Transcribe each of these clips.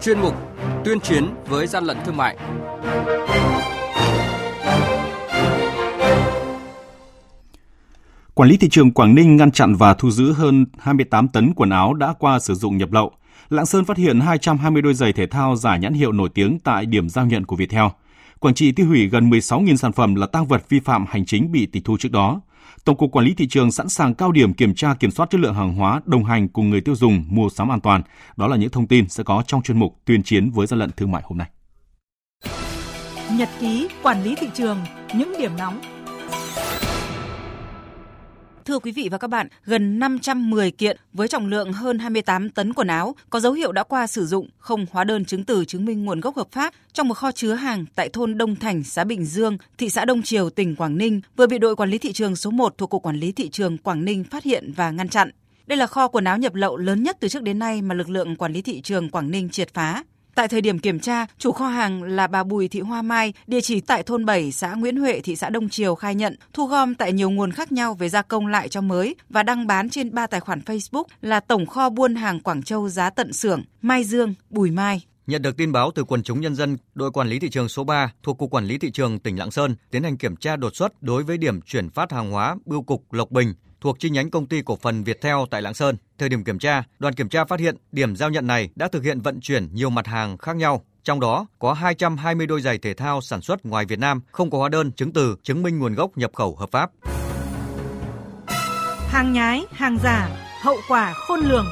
chuyên mục Tuyên chiến với gian lận thương mại. Quản lý thị trường Quảng Ninh ngăn chặn và thu giữ hơn 28 tấn quần áo đã qua sử dụng nhập lậu. Lạng Sơn phát hiện 220 đôi giày thể thao giả nhãn hiệu nổi tiếng tại điểm giao nhận của Viettel. Quảng Trị tiêu hủy gần 16.000 sản phẩm là tăng vật vi phạm hành chính bị tịch thu trước đó. Tổng cục Quản lý thị trường sẵn sàng cao điểm kiểm tra kiểm soát chất lượng hàng hóa, đồng hành cùng người tiêu dùng mua sắm an toàn. Đó là những thông tin sẽ có trong chuyên mục tuyên chiến với gian lận thương mại hôm nay. Nhật ký quản lý thị trường, những điểm nóng Thưa quý vị và các bạn, gần 510 kiện với trọng lượng hơn 28 tấn quần áo có dấu hiệu đã qua sử dụng, không hóa đơn chứng từ chứng minh nguồn gốc hợp pháp trong một kho chứa hàng tại thôn Đông Thành, xã Bình Dương, thị xã Đông Triều, tỉnh Quảng Ninh vừa bị đội quản lý thị trường số 1 thuộc Cục Quản lý Thị trường Quảng Ninh phát hiện và ngăn chặn. Đây là kho quần áo nhập lậu lớn nhất từ trước đến nay mà lực lượng quản lý thị trường Quảng Ninh triệt phá. Tại thời điểm kiểm tra, chủ kho hàng là bà Bùi Thị Hoa Mai, địa chỉ tại thôn 7, xã Nguyễn Huệ, thị xã Đông Triều khai nhận thu gom tại nhiều nguồn khác nhau về gia công lại cho mới và đăng bán trên ba tài khoản Facebook là Tổng kho buôn hàng Quảng Châu giá tận xưởng, Mai Dương, Bùi Mai. Nhận được tin báo từ quần chúng nhân dân, đội quản lý thị trường số 3 thuộc Cục Quản lý Thị trường tỉnh Lạng Sơn tiến hành kiểm tra đột xuất đối với điểm chuyển phát hàng hóa bưu cục Lộc Bình thuộc chi nhánh công ty cổ phần Viettel tại Lạng Sơn. Thời điểm kiểm tra, đoàn kiểm tra phát hiện điểm giao nhận này đã thực hiện vận chuyển nhiều mặt hàng khác nhau. Trong đó có 220 đôi giày thể thao sản xuất ngoài Việt Nam, không có hóa đơn chứng từ chứng minh nguồn gốc nhập khẩu hợp pháp. Hàng nhái, hàng giả, hậu quả khôn lường.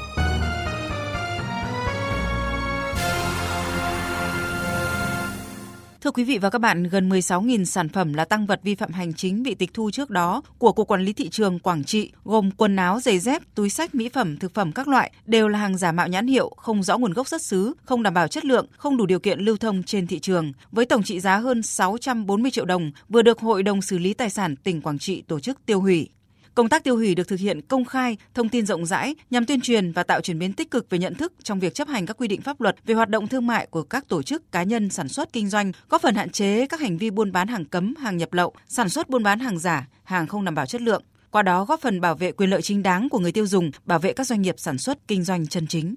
Thưa quý vị và các bạn, gần 16.000 sản phẩm là tăng vật vi phạm hành chính bị tịch thu trước đó của Cục Quản lý Thị trường Quảng Trị, gồm quần áo, giày dép, túi sách, mỹ phẩm, thực phẩm các loại, đều là hàng giả mạo nhãn hiệu, không rõ nguồn gốc xuất xứ, không đảm bảo chất lượng, không đủ điều kiện lưu thông trên thị trường. Với tổng trị giá hơn 640 triệu đồng, vừa được Hội đồng xử lý tài sản tỉnh Quảng Trị tổ chức tiêu hủy. Công tác tiêu hủy được thực hiện công khai, thông tin rộng rãi nhằm tuyên truyền và tạo chuyển biến tích cực về nhận thức trong việc chấp hành các quy định pháp luật về hoạt động thương mại của các tổ chức cá nhân sản xuất kinh doanh, góp phần hạn chế các hành vi buôn bán hàng cấm, hàng nhập lậu, sản xuất buôn bán hàng giả, hàng không đảm bảo chất lượng. Qua đó góp phần bảo vệ quyền lợi chính đáng của người tiêu dùng, bảo vệ các doanh nghiệp sản xuất kinh doanh chân chính.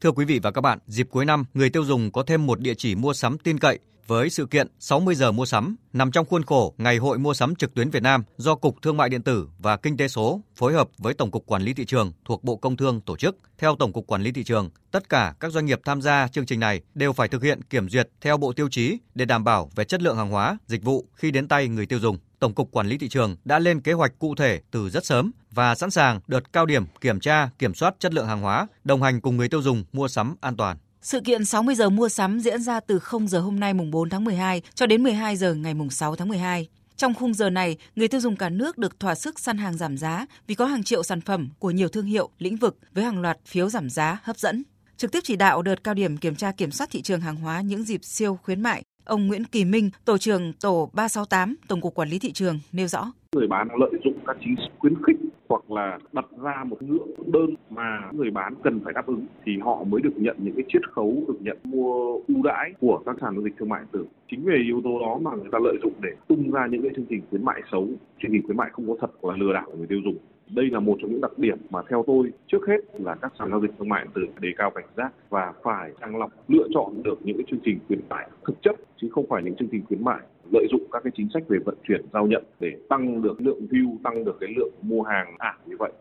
Thưa quý vị và các bạn, dịp cuối năm, người tiêu dùng có thêm một địa chỉ mua sắm tin cậy với sự kiện 60 giờ mua sắm nằm trong khuôn khổ Ngày hội mua sắm trực tuyến Việt Nam do Cục Thương mại điện tử và Kinh tế số phối hợp với Tổng cục Quản lý thị trường thuộc Bộ Công Thương tổ chức. Theo Tổng cục Quản lý thị trường, tất cả các doanh nghiệp tham gia chương trình này đều phải thực hiện kiểm duyệt theo bộ tiêu chí để đảm bảo về chất lượng hàng hóa, dịch vụ khi đến tay người tiêu dùng. Tổng cục Quản lý thị trường đã lên kế hoạch cụ thể từ rất sớm và sẵn sàng đợt cao điểm kiểm tra, kiểm soát chất lượng hàng hóa, đồng hành cùng người tiêu dùng mua sắm an toàn. Sự kiện 60 giờ mua sắm diễn ra từ 0 giờ hôm nay mùng 4 tháng 12 cho đến 12 giờ ngày mùng 6 tháng 12. Trong khung giờ này, người tiêu dùng cả nước được thỏa sức săn hàng giảm giá vì có hàng triệu sản phẩm của nhiều thương hiệu, lĩnh vực với hàng loạt phiếu giảm giá hấp dẫn. Trực tiếp chỉ đạo đợt cao điểm kiểm tra kiểm soát thị trường hàng hóa những dịp siêu khuyến mại, ông Nguyễn Kỳ Minh, tổ trưởng tổ 368, Tổng cục Quản lý thị trường nêu rõ. Người bán lợi dụng các chính sách khuyến khích hoặc là đặt ra một ngưỡng đơn mà người bán cần phải đáp ứng, thì họ mới được nhận những cái chiết khấu, được nhận mua ưu đãi của các sàn giao dịch thương mại điện tử. Chính về yếu tố đó mà người ta lợi dụng để tung ra những cái chương trình khuyến mại xấu, chương trình khuyến mại không có thật hoặc là lừa đảo người tiêu dùng đây là một trong những đặc điểm mà theo tôi trước hết là các sàn giao dịch thương mại điện tử đề cao cảnh giác và phải sàng lọc lựa chọn được những cái chương trình khuyến mại thực chất chứ không phải những chương trình khuyến mại lợi dụng các cái chính sách về vận chuyển giao nhận để tăng được lượng view, tăng được cái lượng mua hàng ảo như vậy.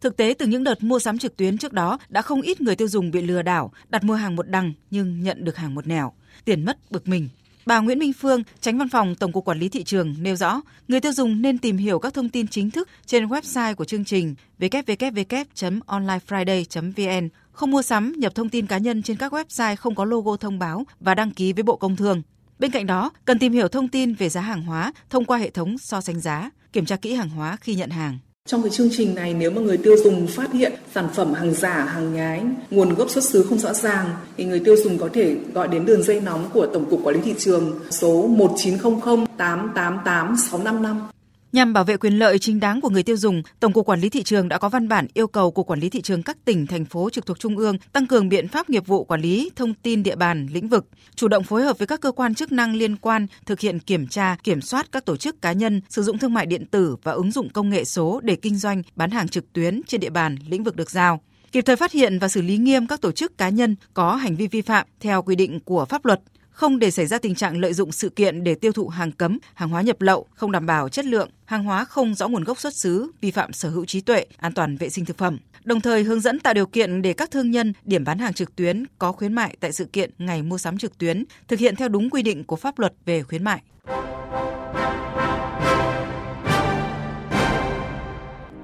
Thực tế từ những đợt mua sắm trực tuyến trước đó đã không ít người tiêu dùng bị lừa đảo, đặt mua hàng một đằng nhưng nhận được hàng một nẻo, tiền mất bực mình. Bà Nguyễn Minh Phương, tránh văn phòng Tổng cục Quản lý thị trường nêu rõ, người tiêu dùng nên tìm hiểu các thông tin chính thức trên website của chương trình www.onlinefriday.vn, không mua sắm, nhập thông tin cá nhân trên các website không có logo thông báo và đăng ký với Bộ Công Thương. Bên cạnh đó, cần tìm hiểu thông tin về giá hàng hóa thông qua hệ thống so sánh giá, kiểm tra kỹ hàng hóa khi nhận hàng. Trong cái chương trình này nếu mà người tiêu dùng phát hiện sản phẩm hàng giả, hàng nhái, nguồn gốc xuất xứ không rõ ràng thì người tiêu dùng có thể gọi đến đường dây nóng của Tổng cục Quản lý thị trường số 1900 888 655. Nhằm bảo vệ quyền lợi chính đáng của người tiêu dùng, Tổng cục Quản lý thị trường đã có văn bản yêu cầu Cục Quản lý thị trường các tỉnh thành phố trực thuộc trung ương tăng cường biện pháp nghiệp vụ quản lý thông tin địa bàn lĩnh vực, chủ động phối hợp với các cơ quan chức năng liên quan thực hiện kiểm tra, kiểm soát các tổ chức cá nhân sử dụng thương mại điện tử và ứng dụng công nghệ số để kinh doanh bán hàng trực tuyến trên địa bàn lĩnh vực được giao. Kịp thời phát hiện và xử lý nghiêm các tổ chức cá nhân có hành vi vi phạm theo quy định của pháp luật, không để xảy ra tình trạng lợi dụng sự kiện để tiêu thụ hàng cấm, hàng hóa nhập lậu, không đảm bảo chất lượng, hàng hóa không rõ nguồn gốc xuất xứ, vi phạm sở hữu trí tuệ, an toàn vệ sinh thực phẩm. Đồng thời hướng dẫn tạo điều kiện để các thương nhân, điểm bán hàng trực tuyến có khuyến mại tại sự kiện ngày mua sắm trực tuyến thực hiện theo đúng quy định của pháp luật về khuyến mại.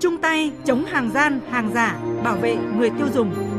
Chung tay chống hàng gian, hàng giả, bảo vệ người tiêu dùng.